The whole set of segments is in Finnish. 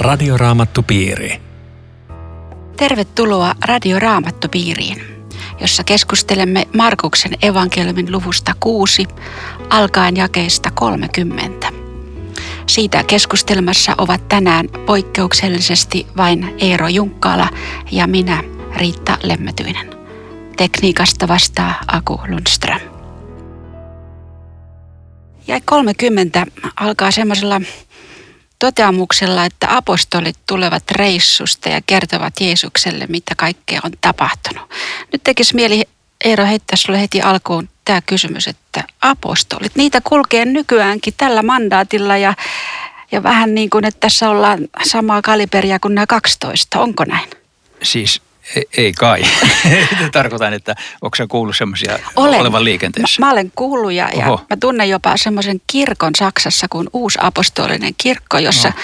Radioraamattupiiri. Tervetuloa Radioraamattupiiriin, jossa keskustelemme Markuksen evankeliumin luvusta 6, alkaen jakeista 30. Siitä keskustelmassa ovat tänään poikkeuksellisesti vain Eero Junkkaala ja minä, Riitta Lemmetyinen. Tekniikasta vastaa Aku Lundström. Ja 30 alkaa semmoisella toteamuksella, että apostolit tulevat reissusta ja kertovat Jeesukselle, mitä kaikkea on tapahtunut. Nyt tekisi mieli Eero heittää sinulle heti alkuun tämä kysymys, että apostolit, niitä kulkee nykyäänkin tällä mandaatilla ja, ja vähän niin kuin, että tässä ollaan samaa kaliberia kuin nämä 12. Onko näin? Siis ei, kai. Tarkoitan, että onko sä kuullut semmoisia olevan liikenteessä? Mä, mä olen kuullut ja, ja mä tunnen jopa semmoisen kirkon Saksassa kuin uusi apostolinen kirkko, jossa, no.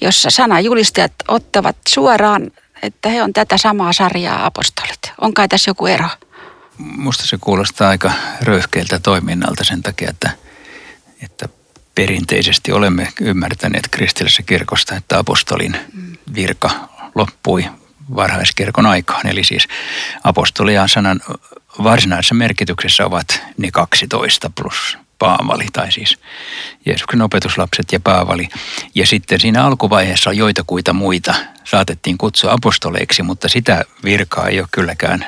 jossa sanajulistajat ottavat suoraan, että he on tätä samaa sarjaa apostolit. On kai tässä joku ero? Musta se kuulostaa aika röyhkeältä toiminnalta sen takia, että, että perinteisesti olemme ymmärtäneet kristillisessä kirkosta, että apostolin mm. virka loppui varhaiskirkon aikaan. Eli siis apostolia sanan varsinaisessa merkityksessä ovat ne 12 plus Paavali, tai siis Jeesuksen opetuslapset ja Paavali. Ja sitten siinä alkuvaiheessa joitakuita muita saatettiin kutsua apostoleiksi, mutta sitä virkaa ei ole kylläkään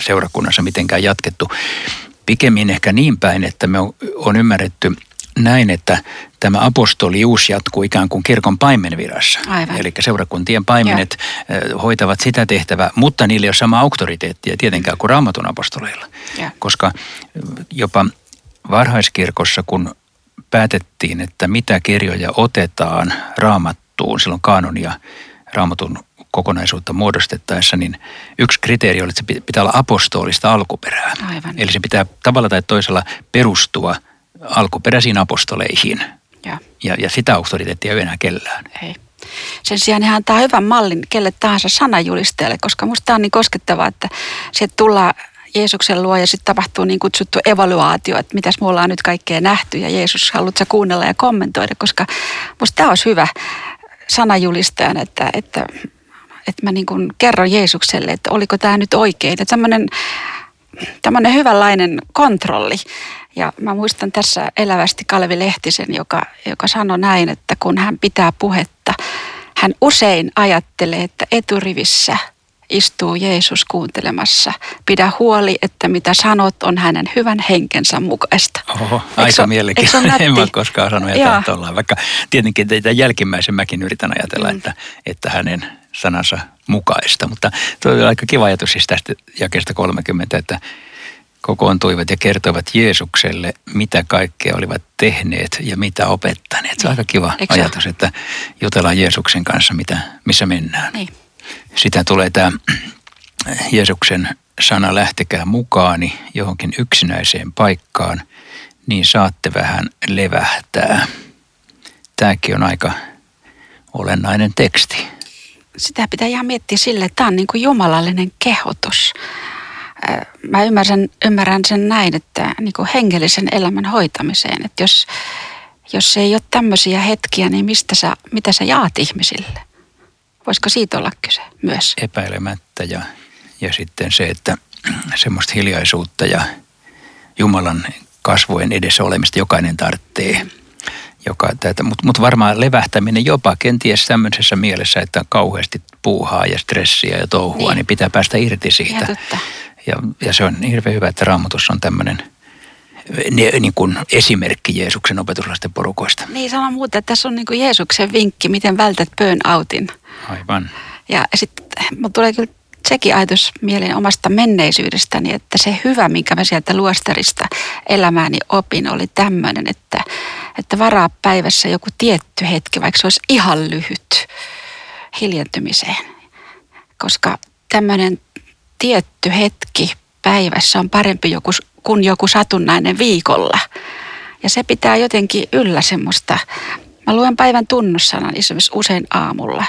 seurakunnassa mitenkään jatkettu. Pikemmin ehkä niin päin, että me on, on ymmärretty näin, että tämä apostolius jatkuu ikään kuin kirkon paimenvirassa. Aivan. Eli seurakuntien paimenet Joo. hoitavat sitä tehtävää, mutta niillä ei ole sama auktoriteettia tietenkään kuin raamatun apostoleilla. Ja. Koska jopa varhaiskirkossa, kun päätettiin, että mitä kirjoja otetaan raamattuun, silloin kanonia raamatun kokonaisuutta muodostettaessa, niin yksi kriteeri oli, että se pitää olla apostolista alkuperää. Aivan. Eli se pitää tavalla tai toisella perustua – alkuperäisiin apostoleihin. Ja, ja, ja sitä auktoriteettia ei enää kellään. Ei. Sen sijaan hän antaa hyvän mallin kelle tahansa sanajulistajalle, koska musta tämä on niin koskettavaa, että se tullaan Jeesuksen luo ja sitten tapahtuu niin kutsuttu evaluaatio, että mitäs me ollaan nyt kaikkea nähty ja Jeesus, haluatko kuunnella ja kommentoida, koska musta tämä olisi hyvä sanajulistajan, että, että, että mä niin kuin kerron Jeesukselle, että oliko tämä nyt oikein. Että tämmöinen hyvänlainen kontrolli. Ja mä muistan tässä elävästi Kalevi Lehtisen, joka, joka sanoi näin, että kun hän pitää puhetta, hän usein ajattelee, että eturivissä istuu Jeesus kuuntelemassa. Pidä huoli, että mitä sanot on hänen hyvän henkensä mukaista. Oho, aika on, mielenkiintoista. En mä koskaan sanonut jotain tuolla. Vaikka tietenkin teitä jälkimmäisen mäkin yritän ajatella, mm. että, että hänen sanansa mukaista. Mutta tuo on aika kiva ajatus siis tästä jakeesta 30, että kokoontuivat ja kertoivat Jeesukselle, mitä kaikkea olivat tehneet ja mitä opettaneet. Se on aika kiva Eikö ajatus, että jutellaan Jeesuksen kanssa, mitä, missä mennään. Niin. Sitä tulee tämä Jeesuksen sana lähtekää mukaani johonkin yksinäiseen paikkaan, niin saatte vähän levähtää. Tämäkin on aika olennainen teksti. Sitä pitää ihan miettiä sille, että tämä on niin kuin jumalallinen kehotus mä ymmärrän, ymmärrän sen näin, että niin kuin hengellisen elämän hoitamiseen, että jos, jos ei ole tämmöisiä hetkiä, niin mistä sä, mitä sä jaat ihmisille? Voisiko siitä olla kyse myös? Epäilemättä ja, ja sitten se, että semmoista hiljaisuutta ja Jumalan kasvojen edessä olemista jokainen tarvitsee. Joka mutta mut varmaan levähtäminen jopa kenties tämmöisessä mielessä, että on kauheasti puuhaa ja stressiä ja touhua, niin, niin pitää päästä irti siitä. Ja, ja se on hirveän hyvä, että Raamatussa on tämmöinen niin kuin esimerkki Jeesuksen opetuslasten porukoista. Niin, sama muuta, että tässä on niin kuin Jeesuksen vinkki, miten vältät burnoutin. Aivan. Ja sitten tulee kyllä sekin ajatus mieleen omasta menneisyydestäni, että se hyvä, minkä mä sieltä luostarista elämääni opin, oli tämmöinen, että, että varaa päivässä joku tietty hetki, vaikka se olisi ihan lyhyt, hiljentymiseen. Koska tämmöinen tietty hetki päivässä on parempi joku, kuin joku satunnainen viikolla. Ja se pitää jotenkin yllä semmoista. Mä luen päivän tunnussanan esimerkiksi usein aamulla.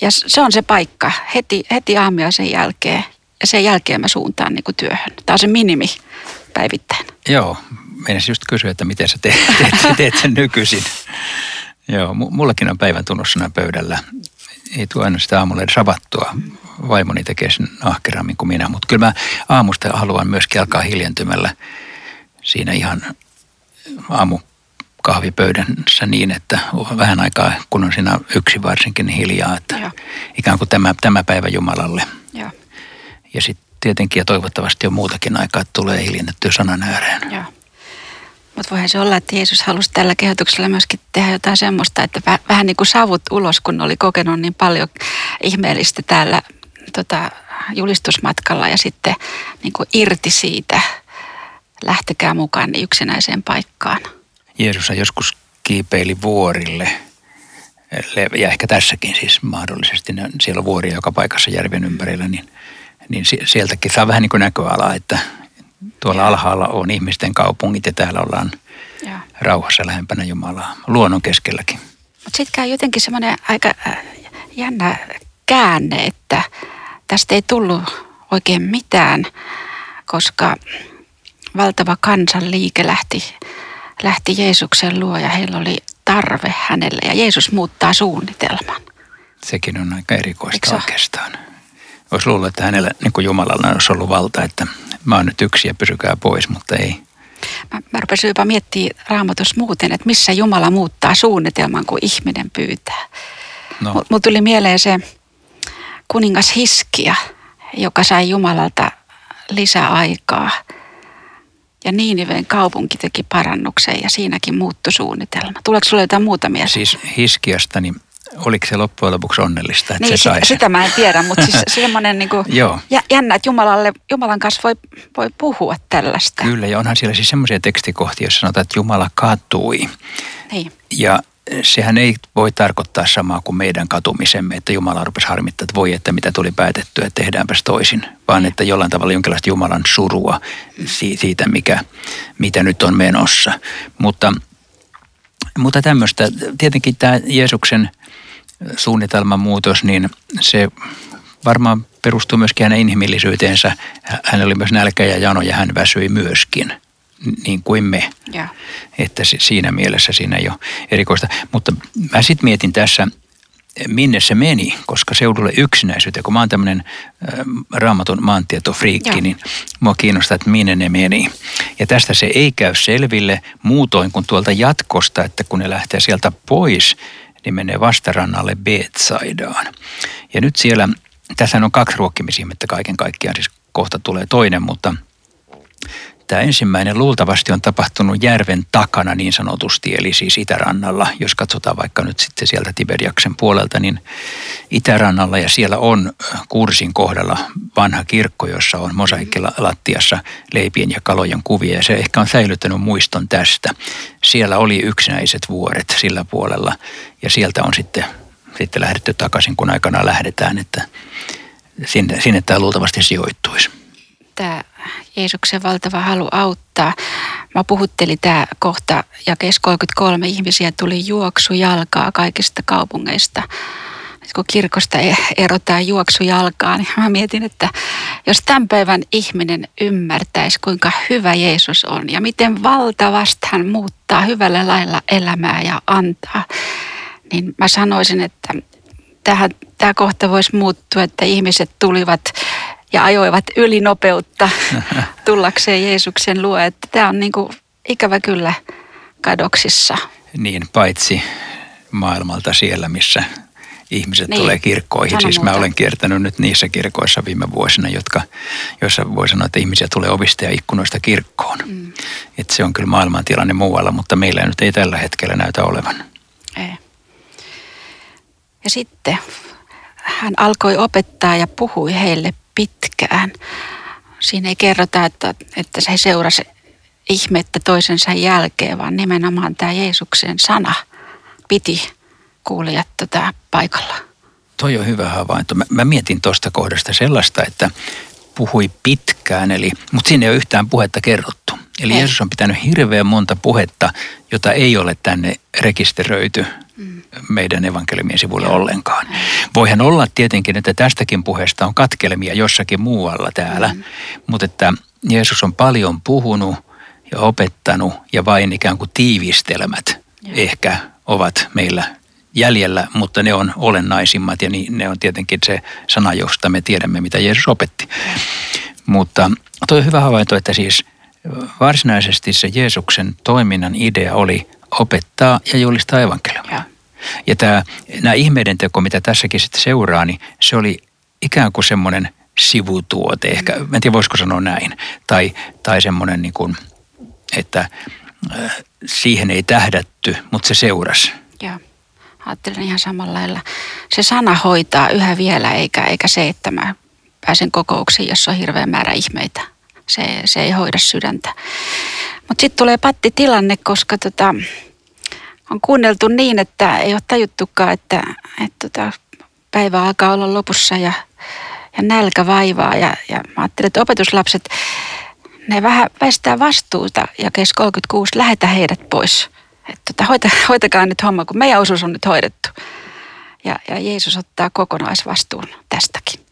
Ja se on se paikka heti, heti aamia sen jälkeen. Ja sen jälkeen mä suuntaan niin kuin työhön. Tämä on se minimi päivittäin. Joo, meidän just kysyä, että miten sä teet, teet, teet sen nykyisin. Joo, mullakin on päivän tunnussana pöydällä. Ei tuo aina sitä aamulla edes avattua. Vaimoni tekee sen ahkerammin kuin minä, mutta kyllä mä aamusta haluan myöskin alkaa hiljentymällä siinä ihan aamu kahvipöydässä niin, että vähän aikaa, kun on siinä yksi varsinkin niin hiljaa, että Joo. ikään kuin tämä, tämä päivä Jumalalle. Joo. Ja sitten tietenkin ja toivottavasti on muutakin aikaa, että tulee hiljennettyä sanan ääreen. Mutta voihan se olla, että Jeesus halusi tällä kehotuksella myöskin tehdä jotain semmoista, että vähän niin kuin savut ulos, kun oli kokenut niin paljon ihmeellistä täällä tota, julistusmatkalla ja sitten niin kuin irti siitä, lähtekää mukaan yksinäiseen paikkaan. Jeesus joskus kiipeili vuorille ja ehkä tässäkin siis mahdollisesti, siellä on vuoria joka paikassa järven ympärillä, niin, niin sieltäkin saa vähän niin kuin näköalaa, että tuolla alhaalla on ihmisten kaupungit ja täällä ollaan ja. rauhassa lähempänä Jumalaa, luonnon keskelläkin. Mutta sitten käy jotenkin semmoinen aika äh, jännä käänne, että tästä ei tullut oikein mitään, koska valtava kansanliike lähti, lähti Jeesuksen luo ja heillä oli tarve hänelle ja Jeesus muuttaa suunnitelman. Sekin on aika erikoista oikeastaan. Voisi luulla, että hänellä niin kuin Jumalalla olisi ollut valta, että mä oon nyt yksi ja pysykää pois, mutta ei. Mä, mä rupesin jopa miettimään raamatus muuten, että missä Jumala muuttaa suunnitelman, kun ihminen pyytää. No. Mulla tuli mieleen se kuningas Hiskia, joka sai Jumalalta lisäaikaa. Ja Niiniven kaupunki teki parannuksen ja siinäkin muuttui suunnitelma. Tuleeko sinulle jotain muuta mieltä? Siis Hiskiasta, niin oliko se loppujen lopuksi onnellista, että niin, se sai sitä, sitä mä en tiedä, mutta siis semmoinen niin kuin jännä, että Jumalalle, Jumalan kanssa voi, voi puhua tällaista. Kyllä, ja onhan siellä siis semmoisia tekstikohtia, joissa sanotaan, että Jumala katui. Niin. Ja sehän ei voi tarkoittaa samaa kuin meidän katumisemme, että Jumala rupesi harmittaa, että voi, että mitä tuli päätettyä, että tehdäänpäs toisin, vaan että jollain tavalla jonkinlaista Jumalan surua siitä, mikä, mitä nyt on menossa. Mutta, mutta tämmöistä, tietenkin tämä Jeesuksen suunnitelman muutos, niin se varmaan perustuu myöskin hänen inhimillisyyteensä. Hän oli myös nälkä ja jano ja hän väsyi myöskin niin kuin me. Ja. Että siinä mielessä siinä ei ole erikoista. Mutta mä sitten mietin tässä, minne se meni, koska seudulle yksinäisyyteen, kun mä oon tämmöinen raamatun maantietofriikki, ja. niin mua kiinnostaa, että minne ne meni. Ja tästä se ei käy selville muutoin kuin tuolta jatkosta, että kun ne lähtee sieltä pois, niin menee vastarannalle Betsaidaan. Ja nyt siellä, tässä on kaksi ruokkimisihmettä kaiken kaikkiaan, siis kohta tulee toinen, mutta tämä ensimmäinen luultavasti on tapahtunut järven takana niin sanotusti, eli siis itärannalla. Jos katsotaan vaikka nyt sitten sieltä Tiberiaksen puolelta, niin itärannalla ja siellä on Kursin kohdalla vanha kirkko, jossa on mosaikkilattiassa leipien ja kalojen kuvia ja se ehkä on säilyttänyt muiston tästä. Siellä oli yksinäiset vuoret sillä puolella ja sieltä on sitten, sitten lähdetty takaisin, kun aikana lähdetään, että sinne, sinne tämä luultavasti sijoittuisi. Tämä Jeesuksen valtava halu auttaa. Mä puhuttelin tämä kohta ja kes 33 ihmisiä tuli juoksu jalkaa kaikista kaupungeista. Kun kirkosta e- erotaan jalkaan, niin mä mietin, että jos tämän päivän ihminen ymmärtäisi, kuinka hyvä Jeesus on ja miten valtavasti hän muuttaa hyvällä lailla elämää ja antaa, niin mä sanoisin, että tähän, tämä kohta voisi muuttua, että ihmiset tulivat ja ajoivat ylinopeutta tullakseen Jeesuksen luo. Että tämä on niin kuin ikävä kyllä kadoksissa. Niin, paitsi maailmalta siellä, missä ihmiset niin, tulee kirkkoihin. Siis muuta. mä olen kiertänyt nyt niissä kirkoissa viime vuosina, jotka, joissa voi sanoa, että ihmisiä tulee ovista ja ikkunoista kirkkoon. Mm. Että se on kyllä maailman tilanne muualla, mutta meillä nyt ei tällä hetkellä näytä olevan. Ei. Ja sitten hän alkoi opettaa ja puhui heille pitkään. Siinä ei kerrota, että, että se seurasi ihmettä toisensa jälkeen, vaan nimenomaan tämä Jeesuksen sana piti kuulijat tota paikalla. Toi on hyvä havainto. Mä, mä mietin tuosta kohdasta sellaista, että puhui pitkään, eli, mutta siinä ei ole yhtään puhetta kerrottu. Eli ei. Jeesus on pitänyt hirveän monta puhetta, jota ei ole tänne rekisteröity. Meidän evankeliumien sivuille ollenkaan. Voihan olla tietenkin, että tästäkin puheesta on katkelmia jossakin muualla täällä, mm. mutta että Jeesus on paljon puhunut ja opettanut ja vain ikään kuin tiivistelmät Joo. ehkä ovat meillä jäljellä, mutta ne on olennaisimmat ja ne on tietenkin se sana, josta me tiedämme, mitä Jeesus opetti. Mutta tuo hyvä havainto, että siis varsinaisesti se Jeesuksen toiminnan idea oli opettaa ja julistaa evankeliumia. Ja tämä, nämä ihmeiden teko, mitä tässäkin sitten seuraa, niin se oli ikään kuin semmoinen sivutuote, ehkä, mä en tiedä voisiko sanoa näin, tai, tai semmoinen niin kuin, että äh, siihen ei tähdätty, mutta se seurasi. Joo, ajattelen ihan samalla lailla. Se sana hoitaa yhä vielä, eikä, eikä se, että mä pääsen kokouksiin, jossa on hirveä määrä ihmeitä. Se, se ei hoida sydäntä. Mutta sitten tulee patti tilanne, koska tota, on kuunneltu niin, että ei ole tajuttukaan, että, että tota, päivä alkaa olla lopussa ja, ja nälkä vaivaa. Ja, ja mä ajattelin, että opetuslapset, ne vähän väistää vastuuta ja kes 36, lähetä heidät pois. Että tota, hoita, hoitakaa nyt homma, kun meidän osuus on nyt hoidettu. Ja, ja Jeesus ottaa kokonaisvastuun tästäkin.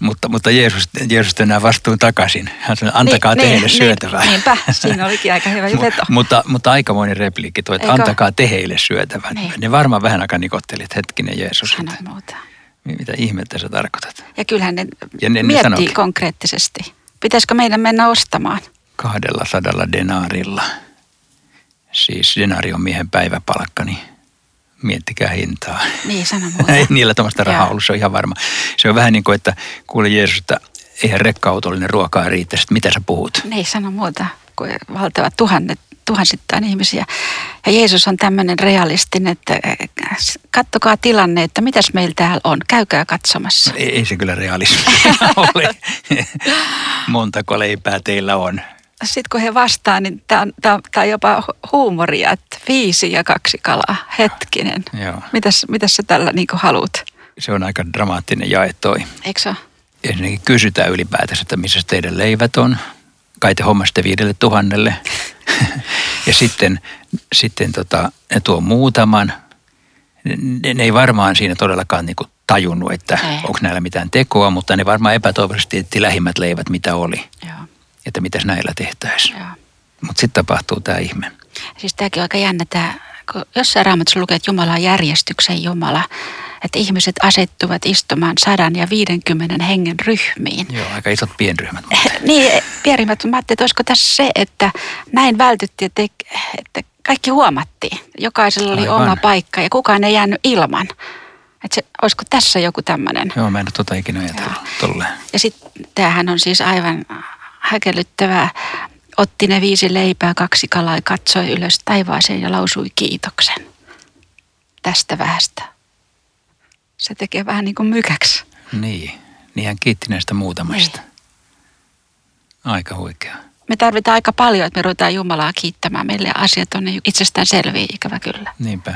Mutta, mutta Jeesus, Jeesus enää vastuun takaisin. Hän sanoi, antakaa niin, teille niin, syötävää. Niinpä, siinä olikin aika hyvä veto. mutta, mutta aikamoinen repliikki tuo, että Eikö? antakaa te heille syötävän. Niin. Ne varmaan vähän aikaa nikottelit, hetkinen Jeesus. Sano muuta. Mitä ihmettä sä tarkoitat? Ja kyllähän ne, ja ne miettii ne konkreettisesti. Pitäisikö meidän mennä ostamaan? Kahdella sadalla denaarilla. Siis denaari on miehen päiväpalkka, niin miettikää hintaa. Niin, sano muuta. Ei niillä tämmöistä rahaa ollut, se on ihan varma. Se on vähän niin kuin, että kuule Jeesus, että eihän rekka-autollinen ruokaa riitä, sitten mitä sä puhut? Niin, sano muuta, kun valtavat tuhannet, tuhansittain ihmisiä. Ja Jeesus on tämmöinen realistinen, että kattokaa tilanne, että mitäs meillä täällä on. Käykää katsomassa. No, ei, ei se kyllä realismi ole. Montako leipää teillä on? Sitten kun he vastaa, niin tämä on, jopa huumoria, että viisi ja kaksi kalaa. Hetkinen. Joo. Mitäs, mitäs sä tällä niin haluat? Se on aika dramaattinen jae toi. Eikö se Ensinnäkin kysytään ylipäätänsä, että missä teidän leivät on. Kai te hommasitte viidelle tuhannelle. ja sitten, sitten tota, ne tuo muutaman. Ne, ne ei varmaan siinä todellakaan niin tajunnut, että onko näillä mitään tekoa, mutta ne varmaan epätoivoisesti etti lähimmät leivät, mitä oli. Joo että mitäs näillä tehtäisiin. Mutta sitten tapahtuu tämä ihme. Siis tämäkin on aika jännä, tämä, kun jossain raamatussa lukee, että Jumala on järjestyksen Jumala, että ihmiset asettuvat istumaan sadan ja viidenkymmenen hengen ryhmiin. Joo, aika isot pienryhmät. niin, pienryhmät. Mä ajattelin, että olisiko tässä se, että näin vältyttiin, että, että kaikki huomattiin. Jokaisella oli Aivan. oma paikka ja kukaan ei jäänyt ilman. Että se, olisiko tässä joku tämmöinen? Joo, mä en ole tota ikinä ajatellut Ja sitten tämähän on siis aivan häkellyttävää. Otti ne viisi leipää, kaksi kalaa ja katsoi ylös taivaaseen ja lausui kiitoksen tästä vähästä. Se tekee vähän niin kuin mykäksi. Niin, niin hän kiitti näistä muutamasta. Niin. Aika huikea. Me tarvitaan aika paljon, että me ruvetaan Jumalaa kiittämään. Meille asiat on itsestään selviä, ikävä kyllä. Niinpä.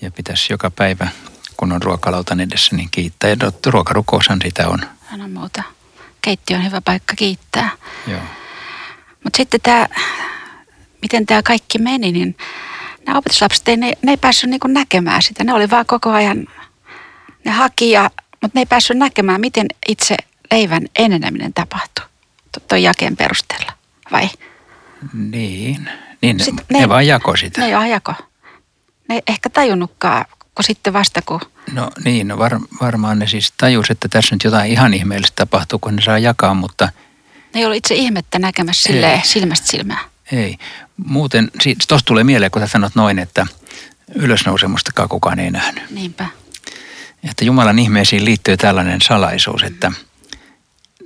Ja pitäisi joka päivä, kun on ruokalautan edessä, niin kiittää. Ja ruokarukoushan sitä on. Aina muuta keittiö on hyvä paikka kiittää. Mutta sitten tämä, miten tämä kaikki meni, niin nämä opetuslapset, ei, ne, ne ei päässyt niinku näkemään sitä. Ne oli vaan koko ajan, ne haki, ja, mutta ne ei päässyt näkemään, miten itse leivän eneneminen tapahtui tuon jakeen perusteella, vai? Niin, niin ne, ne, ne vaan jako sitä. Ne vaan jako. Ne ei ehkä tajunnutkaan, sitten vasta kun No niin, no var, varmaan ne siis tajus, että tässä nyt jotain ihan ihmeellistä tapahtuu, kun ne saa jakaa, mutta... Ne ei ollut itse ihmettä näkemässä silleen silmästä silmää. Ei. Muuten, tuosta tulee mieleen, kun sä sanot noin, että ylösnousemustakaan kukaan ei nähnyt. Niinpä. Että Jumalan ihmeisiin liittyy tällainen salaisuus, että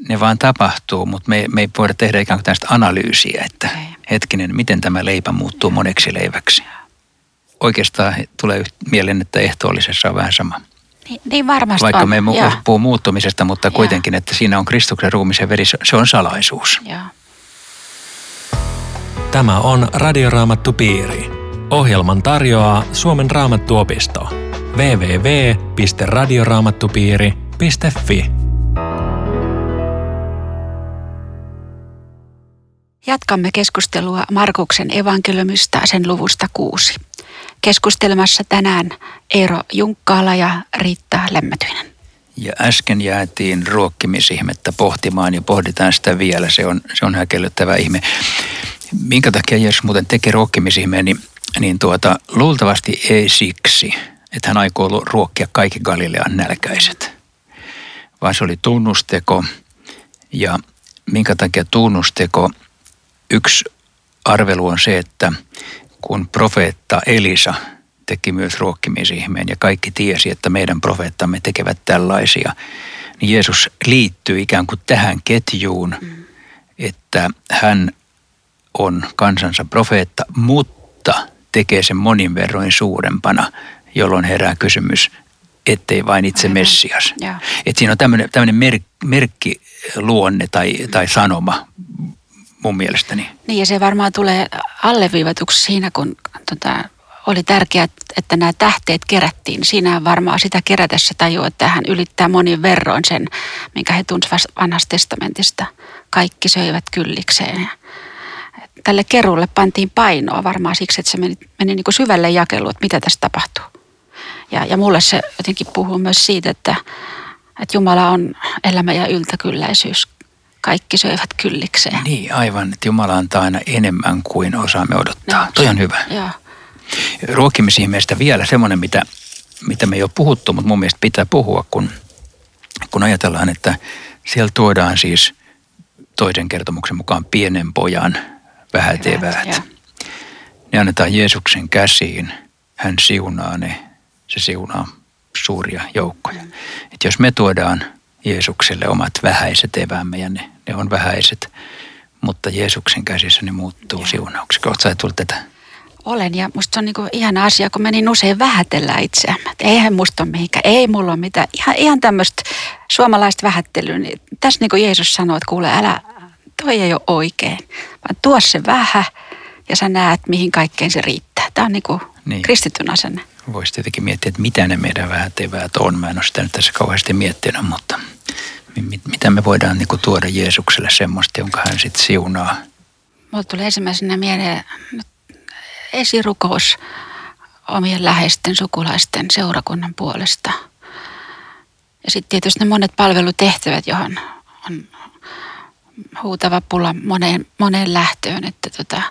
ne vaan tapahtuu, mutta me, me ei voida tehdä ikään kuin tästä analyysiä, että ei. hetkinen, miten tämä leipä muuttuu moneksi leiväksi oikeastaan tulee mieleen, että ehtoollisessa on vähän sama. Niin, niin varmasti Vaikka on. me emme puhu muuttumisesta, mutta kuitenkin, että siinä on Kristuksen ruumisen veri, se on salaisuus. Ja. Tämä on Radioraamattu Piiri. Ohjelman tarjoaa Suomen raamattuopisto. www.radioraamattupiiri.fi Jatkamme keskustelua Markuksen evankeliumista sen luvusta kuusi. Keskustelemassa tänään Eero Junkkaala ja Riitta Lemmätyinen. Ja äsken jäätiin ruokkimisihmettä pohtimaan ja pohditaan sitä vielä. Se on, se on häkellyttävä ihme. Minkä takia Jeesus muuten teki ruokkimisihmeen, niin niin tuota, luultavasti ei siksi, että hän aikoo ruokkia kaikki Galilean nälkäiset, vaan se oli tunnusteko ja minkä takia tunnusteko, yksi arvelu on se, että kun profeetta Elisa teki myös ruokkimisihmeen ja kaikki tiesi, että meidän profeettamme tekevät tällaisia, niin Jeesus liittyy ikään kuin tähän ketjuun, mm. että hän on kansansa profeetta, mutta tekee sen monin verroin suurempana, jolloin herää kysymys, ettei vain itse Aivan. Messias. Että siinä on tämmöinen, tämmöinen merk, merkkiluonne tai, tai sanoma mun mielestäni. Niin ja se varmaan tulee alleviivatuksi siinä, kun tota, oli tärkeää, että nämä tähteet kerättiin. Siinä varmaan sitä kerätessä tajuu, että hän ylittää monin verroin sen, minkä he tunsivat vanhasta testamentista. Kaikki söivät kyllikseen. Tälle kerulle pantiin painoa varmaan siksi, että se meni, meni niin kuin syvälle jakeluun, että mitä tässä tapahtuu. Ja, ja mulle se jotenkin puhuu myös siitä, että, että Jumala on elämä ja yltäkylläisyys. Kaikki söivät kyllikseen. Niin, aivan. Että Jumala antaa aina enemmän kuin osaamme odottaa. No, Toi on hyvä. Joo. Ruokkimisihmeestä vielä semmoinen, mitä, mitä me ei ole puhuttu, mutta mun mielestä pitää puhua, kun, kun ajatellaan, että siellä tuodaan siis toisen kertomuksen mukaan pienen pojan vähät eväät. Ne annetaan Jeesuksen käsiin. Hän siunaa ne. Se siunaa suuria joukkoja. Mm. Et jos me tuodaan Jeesukselle omat vähäiset eväämme ja ne, ne on vähäiset, mutta Jeesuksen käsissä ne muuttuu Joo. siunauksiksi. Oletko sä tätä? Olen ja musta on niinku ihana asia, kun menin usein vähätellä itseämme. Et eihän musta ole mihinkään, ei mulla ole mitään. Ihan, ihan tämmöistä suomalaista vähättelyä. Niin tässä niin kuin Jeesus sanoi, että kuule älä, toi ei ole oikein, vaan tuo se vähän ja sä näet, mihin kaikkeen se riittää. Tämä on niin kuin niin. kristityn asenne. Voisi tietenkin miettiä, että mitä ne meidän vähät eväät on. Mä en ole sitä nyt tässä kauheasti miettinyt, mutta mitä me voidaan niin kuin tuoda Jeesukselle semmoista, jonka hän sitten siunaa. Mulla tuli ensimmäisenä mieleen esirukous omien läheisten sukulaisten seurakunnan puolesta. Ja sitten tietysti ne monet palvelutehtävät, johon on huutava pula moneen, moneen lähtöön. Että tota,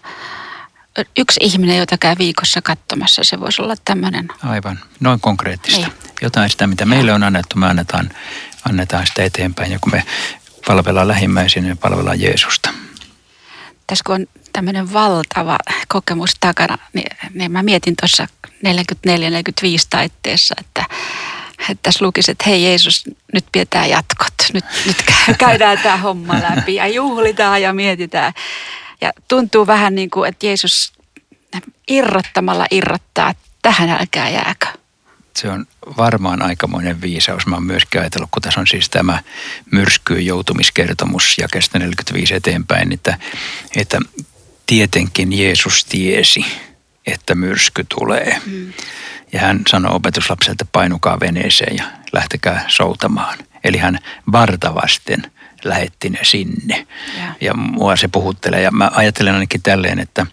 yksi ihminen, jota käy viikossa katsomassa, se voisi olla tämmöinen. Aivan, noin konkreettista. Niin. Jotain sitä, mitä meille on annettu, me annetaan, annetaan sitä eteenpäin. Ja kun me palvellaan lähimmäisiä, niin me palvellaan Jeesusta. Tässä kun on tämmöinen valtava kokemus takana, niin, niin mä mietin tuossa 44-45 taitteessa, että että tässä lukisi, että hei Jeesus, nyt pidetään jatkot. Nyt, nyt käydään tämä homma läpi ja juhlitaan ja mietitään. Ja tuntuu vähän niin kuin, että Jeesus irrottamalla irrottaa, tähän älkää jääkö. Se on varmaan aikamoinen viisaus. Mä oon myöskin ajatellut, kun tässä on siis tämä myrskyyn joutumiskertomus ja kestä 45 eteenpäin, että, että tietenkin Jeesus tiesi, että myrsky tulee. Mm. Ja hän sanoi opetuslapselta, painukaa veneeseen ja lähtekää soutamaan. Eli hän vartavasten lähetti ne sinne. Ja. ja mua se puhuttelee. Ja mä ajattelen ainakin tälleen, että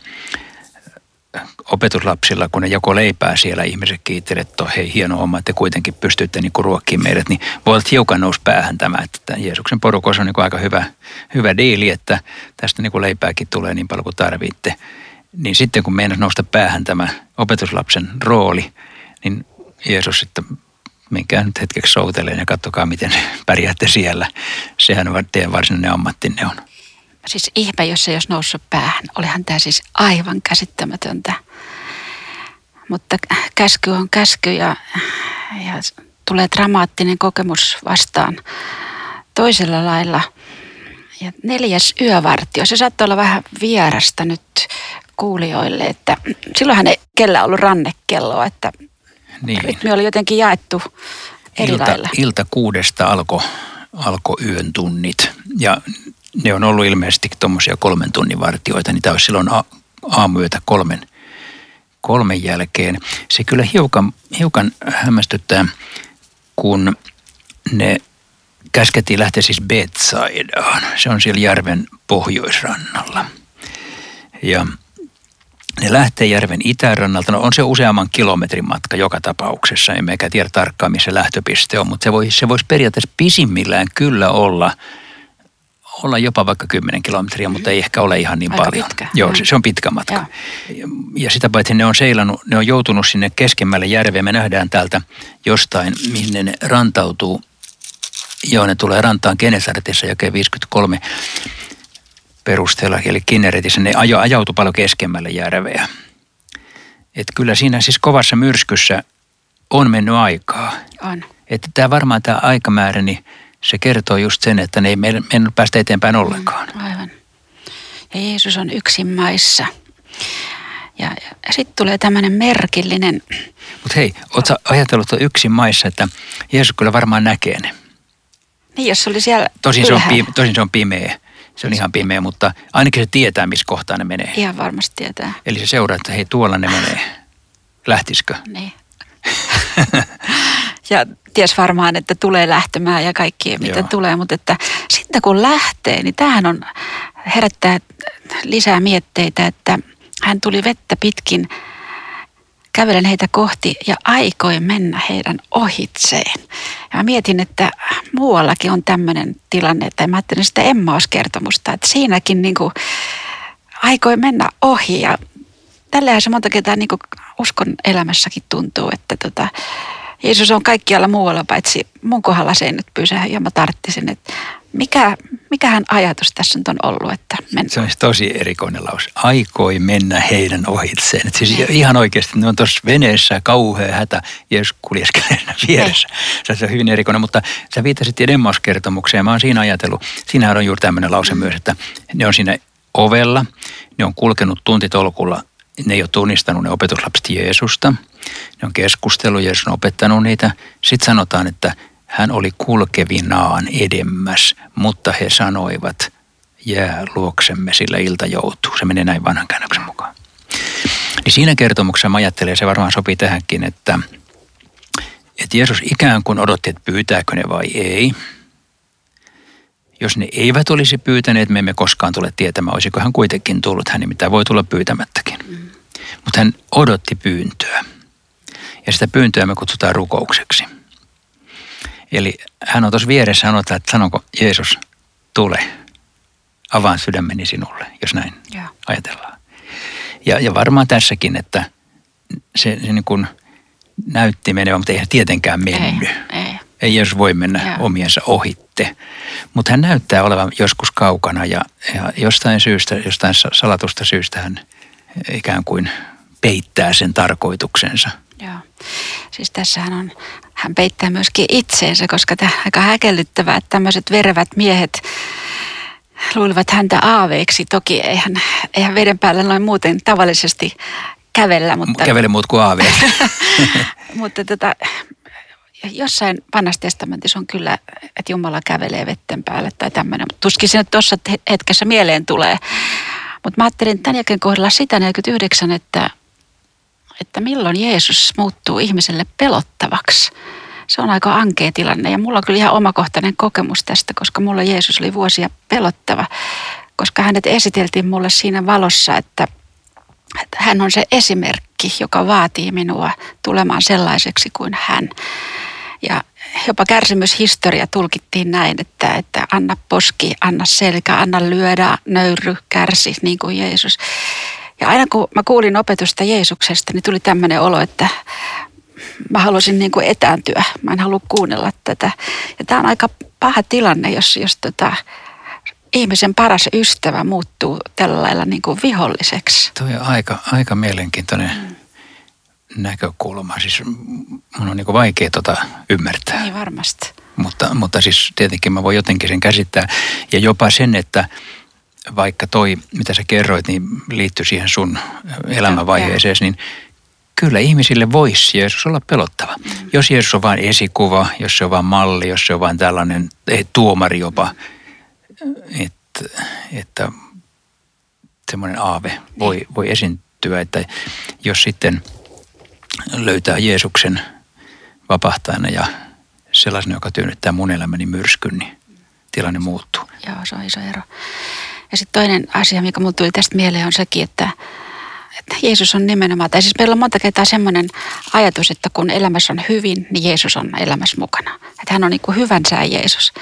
opetuslapsilla, kun ne joko leipää siellä, ihmiset kiittelee, että hei hieno homma, että te kuitenkin pystytte niin ruokkimaan meidät, niin voi olla hiukan nousi päähän tämä, että Jeesuksen porukossa on niin aika hyvä, hyvä diili, että tästä niin leipääkin tulee niin paljon kuin tarvitte. Niin sitten kun meinas nousta päähän tämä opetuslapsen rooli, niin Jeesus sitten menkää nyt hetkeksi souteleen ja katsokaa, miten pärjäätte siellä. Sehän on teidän varsinainen ammattinne on. Siis ihme, jos ei olisi noussut päähän. Olihan tämä siis aivan käsittämätöntä. Mutta käsky on käsky ja, ja tulee dramaattinen kokemus vastaan toisella lailla. Ja neljäs yövartio, se saattaa olla vähän vierasta nyt kuulijoille, että silloinhan ei kellä ollut rannekelloa, että niin. rytmi oli jotenkin jaettu eri ilta, lailla. Ilta kuudesta alkoi alko yön tunnit ja ne on ollut ilmeisesti tuommoisia kolmen tunnin vartioita, niin tämä olisi silloin aamuyötä kolmen, kolmen jälkeen. Se kyllä hiukan, hiukan hämmästyttää, kun ne käskettiin lähteä siis Betsaidaan. Se on siellä järven pohjoisrannalla. Ja ne lähtee järven itärannalta. No on se useamman kilometrin matka joka tapauksessa. Emmekä tiedä tarkkaan, missä lähtöpiste on, mutta se, voi, se voisi periaatteessa pisimmillään kyllä olla olla jopa vaikka 10 kilometriä, mutta ei ehkä ole ihan niin Aika paljon. pitkä. Joo, se, se on pitkä matka. Ja, ja sitä paitsi ne on seilannut, ne on joutunut sinne keskemmälle järveen. Me nähdään täältä jostain, mihin ne rantautuu. Joo, ne tulee rantaan Genesaretissa jakeen 53 perusteella, eli Kinneretissä. Ne ajo, ajautui paljon keskemmälle järveä. Et kyllä siinä siis kovassa myrskyssä on mennyt aikaa. On. Että tämä varmaan tämä aikamäärä, niin se kertoo just sen, että ne ei meidän mennyt päästä eteenpäin ollenkaan. Aivan. Ja Jeesus on yksin maissa. Ja, ja sitten tulee tämmöinen merkillinen, Mutta hei, ootko ajatellut tuon yksin maissa, että Jeesus kyllä varmaan näkee ne. niin jos se oli siellä Tosin se, on, ylhäällä. pi- tosin se on pimeä. Se on ihan pimeä, mutta ainakin se tietää, missä kohtaa ne menee. Ihan varmasti tietää. Eli se seuraa, että hei, tuolla ne menee. Lähtisikö? Niin. ja ties varmaan, että tulee lähtemään ja kaikki, mitä Joo. tulee. Mutta että sitten kun lähtee, niin tämähän on herättää lisää mietteitä, että hän tuli vettä pitkin kävelen heitä kohti ja aikoi mennä heidän ohitseen. Ja mä mietin, että muuallakin on tämmöinen tilanne, että mä ajattelin sitä Emmaus-kertomusta, että siinäkin niin kuin aikoi mennä ohi ja tällähän se monta kertaa niin kuin uskon elämässäkin tuntuu, että tota, Jeesus on kaikkialla muualla paitsi mun kohdalla se ei nyt pysähdy ja mä tarttisin, että mikä, mikähän ajatus tässä nyt on ollut, että men, Se on siis tosi erikoinen lause. Aikoi mennä heidän ohitseen. Et siis ihan oikeasti ne on tuossa veneessä kauhea hätä. Jeesus kuljeskelee siinä vieressä. Se on hyvin erikoinen, mutta sä viittasit Emmaus-kertomukseen. Mä oon siinä ajatellut. Siinähän on juuri tämmöinen lause myös, että ne on siinä ovella. Ne on kulkenut tuntitolkulla. Ne ei ole tunnistanut ne opetuslapset Jeesusta. Ne on keskustellut, Jeesus on opettanut niitä. Sitten sanotaan, että hän oli kulkevinaan edemmäs, mutta he sanoivat, jää luoksemme, sillä ilta joutuu. Se menee näin vanhan käännöksen mukaan. Niin siinä kertomuksessa mä ajattelen, ja se varmaan sopii tähänkin, että, että Jeesus ikään kuin odotti, että pyytääkö ne vai ei. Jos ne eivät olisi pyytäneet, me emme koskaan tule tietämään, olisiko hän kuitenkin tullut. Hän nimittäin voi tulla pyytämättäkin. Mutta hän odotti pyyntöä. Ja sitä pyyntöä me kutsutaan rukoukseksi. Eli hän on tuossa vieressä sanotaan, että sanonko Jeesus, tule, avaan sydämeni sinulle, jos näin Joo. ajatellaan. Ja, ja varmaan tässäkin, että se, se niin kuin näytti menevän, mutta ei hän tietenkään mennyt. ei, ei. Ei Jeesus voi mennä Joo. omiensa ohitte. Mutta hän näyttää olevan joskus kaukana ja, ja jostain syystä, jostain sa- salatusta syystä hän ikään kuin peittää sen tarkoituksensa. Joo. Siis tässähän on, hän peittää myöskin itseensä, koska tämä aika häkellyttävää, että tämmöiset verevät miehet luulivat häntä aaveeksi. Toki eihän, eihän veden päällä noin muuten tavallisesti kävellä, mutta, Kävele muut kuin aaveet. mutta tota, jossain vanhassa testamentissa on kyllä, että Jumala kävelee vetten päällä tai tämmöinen. Mutta tuskin se nyt tuossa hetkessä mieleen tulee. Mutta mä ajattelin tämän jälkeen kohdalla sitä 49, että, että milloin Jeesus muuttuu ihmiselle pelottavaksi. Se on aika ankea tilanne ja mulla on kyllä ihan omakohtainen kokemus tästä, koska mulla Jeesus oli vuosia pelottava, koska hänet esiteltiin mulle siinä valossa, että, hän on se esimerkki, joka vaatii minua tulemaan sellaiseksi kuin hän. Ja jopa kärsimyshistoria tulkittiin näin, että, että anna poski, anna selkä, anna lyödä, nöyry, kärsi, niin kuin Jeesus. Ja aina kun mä kuulin opetusta Jeesuksesta, niin tuli tämmöinen olo, että mä halusin niin kuin etääntyä. Mä en halua kuunnella tätä. Ja tämä on aika paha tilanne, jos, jos tota, ihmisen paras ystävä muuttuu tällä lailla niin kuin viholliseksi. Tuo on aika, aika mielenkiintoinen mm. näkökulma. Siis mun on niin vaikea tota ymmärtää. Niin varmasti. Mutta, mutta siis tietenkin mä voin jotenkin sen käsittää. Ja jopa sen, että vaikka toi, mitä sä kerroit, niin liittyy siihen sun elämänvaiheeseen, niin kyllä ihmisille voisi Jeesus olla pelottava. Mm. Jos Jeesus on vain esikuva, jos se on vain malli, jos se on vain tällainen ei, tuomari jopa, että, että semmoinen aave voi, voi esiintyä, että jos sitten löytää Jeesuksen vapahtajana ja sellaisen, joka työnnyttää mun elämäni myrskyn, niin tilanne muuttuu. Joo, se on iso ero. Ja sitten toinen asia, mikä mulle tuli tästä mieleen, on sekin, että, että Jeesus on nimenomaan, tai siis meillä on monta kertaa semmoinen ajatus, että kun elämässä on hyvin, niin Jeesus on elämässä mukana. Että hän on niin kuin hyvän sää Jeesus.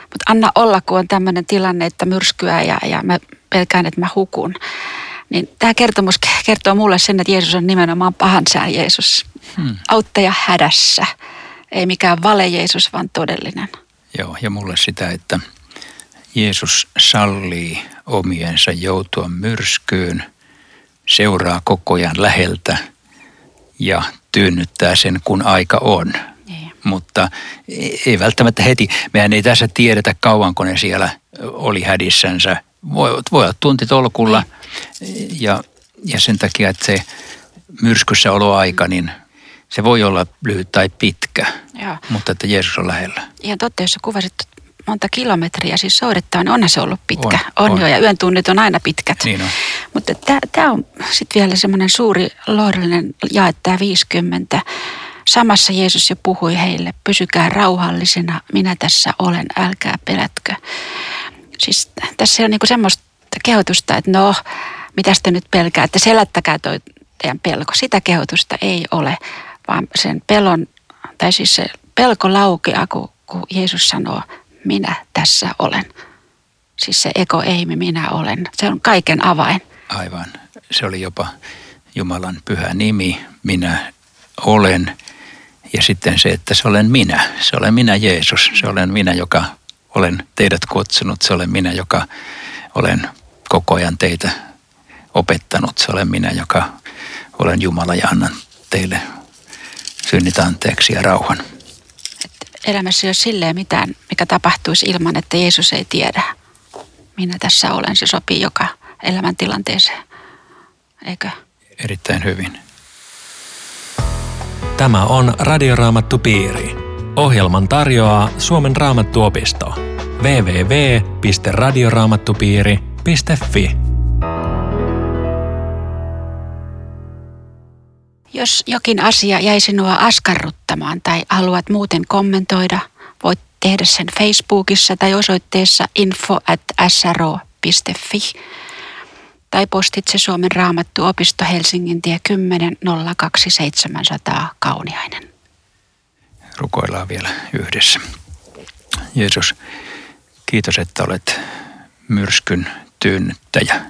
Mutta anna olla, kun on tämmöinen tilanne, että myrskyä ja, ja mä pelkään, että mä hukun. Niin tämä kertomus kertoo mulle sen, että Jeesus on nimenomaan pahan sään Jeesus. Hmm. Auttaja hädässä. Ei mikään vale Jeesus, vaan todellinen. Joo, ja mulle sitä, että Jeesus sallii omiensa joutua myrskyyn, seuraa koko ajan läheltä ja tyynnyttää sen, kun aika on. Niin. Mutta ei välttämättä heti. Mehän ei tässä tiedetä kauanko ne siellä oli hädissänsä. Voi, voi olla tuntitolkulla ja, ja sen takia, että se myrskyssä oloaika, niin se voi olla lyhyt tai pitkä, Joo. mutta että Jeesus on lähellä. Ihan totta, jos sä kuvasit monta kilometriä siis soudettaa, niin onhan se ollut pitkä. On, on, on. jo, ja yön tunnit on aina pitkät. Niin on. Mutta tämä on sitten vielä semmoinen suuri lohdullinen jae, tämä 50. Samassa Jeesus jo puhui heille, pysykää rauhallisena, minä tässä olen, älkää pelätkö. Siis tässä on niinku semmoista kehotusta, että no, mitä te nyt pelkäätte, selättäkää toi teidän pelko. Sitä kehotusta ei ole, vaan sen pelon, tai siis se pelko laukeaa, kun, kun Jeesus sanoo, minä tässä olen. Siis se eko ei, minä olen. Se on kaiken avain. Aivan. Se oli jopa Jumalan pyhä nimi, minä olen. Ja sitten se, että se olen minä. Se olen minä Jeesus. Se olen minä, joka olen teidät kutsunut. Se olen minä, joka olen koko ajan teitä opettanut. Se olen minä, joka olen Jumala ja annan teille synnit anteeksi ja rauhan elämässä ei ole silleen mitään, mikä tapahtuisi ilman, että Jeesus ei tiedä. Minä tässä olen, se sopii joka elämäntilanteeseen. Eikö? Erittäin hyvin. Tämä on Radioraamattu Piiri. Ohjelman tarjoaa Suomen raamattuopisto. www.radioraamattupiiri.fi Jos jokin asia jäi sinua askarruttamaan tai haluat muuten kommentoida, voit tehdä sen Facebookissa tai osoitteessa info at sro.fi tai postitse Suomen raamattu opisto Helsingin tie 10 02700 Kauniainen. Rukoillaan vielä yhdessä. Jeesus, kiitos, että olet myrskyn tyynnyttäjä,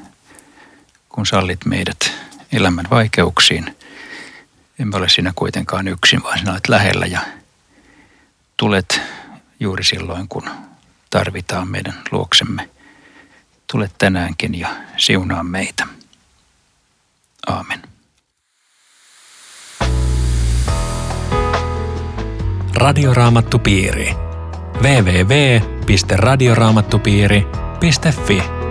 kun sallit meidät elämän vaikeuksiin – emme ole siinä kuitenkaan yksin, vaan sinä olet lähellä ja tulet juuri silloin, kun tarvitaan meidän luoksemme. Tule tänäänkin ja siunaa meitä. Aamen. Radioraamattupiiri. www.radioraamattupiiri.fi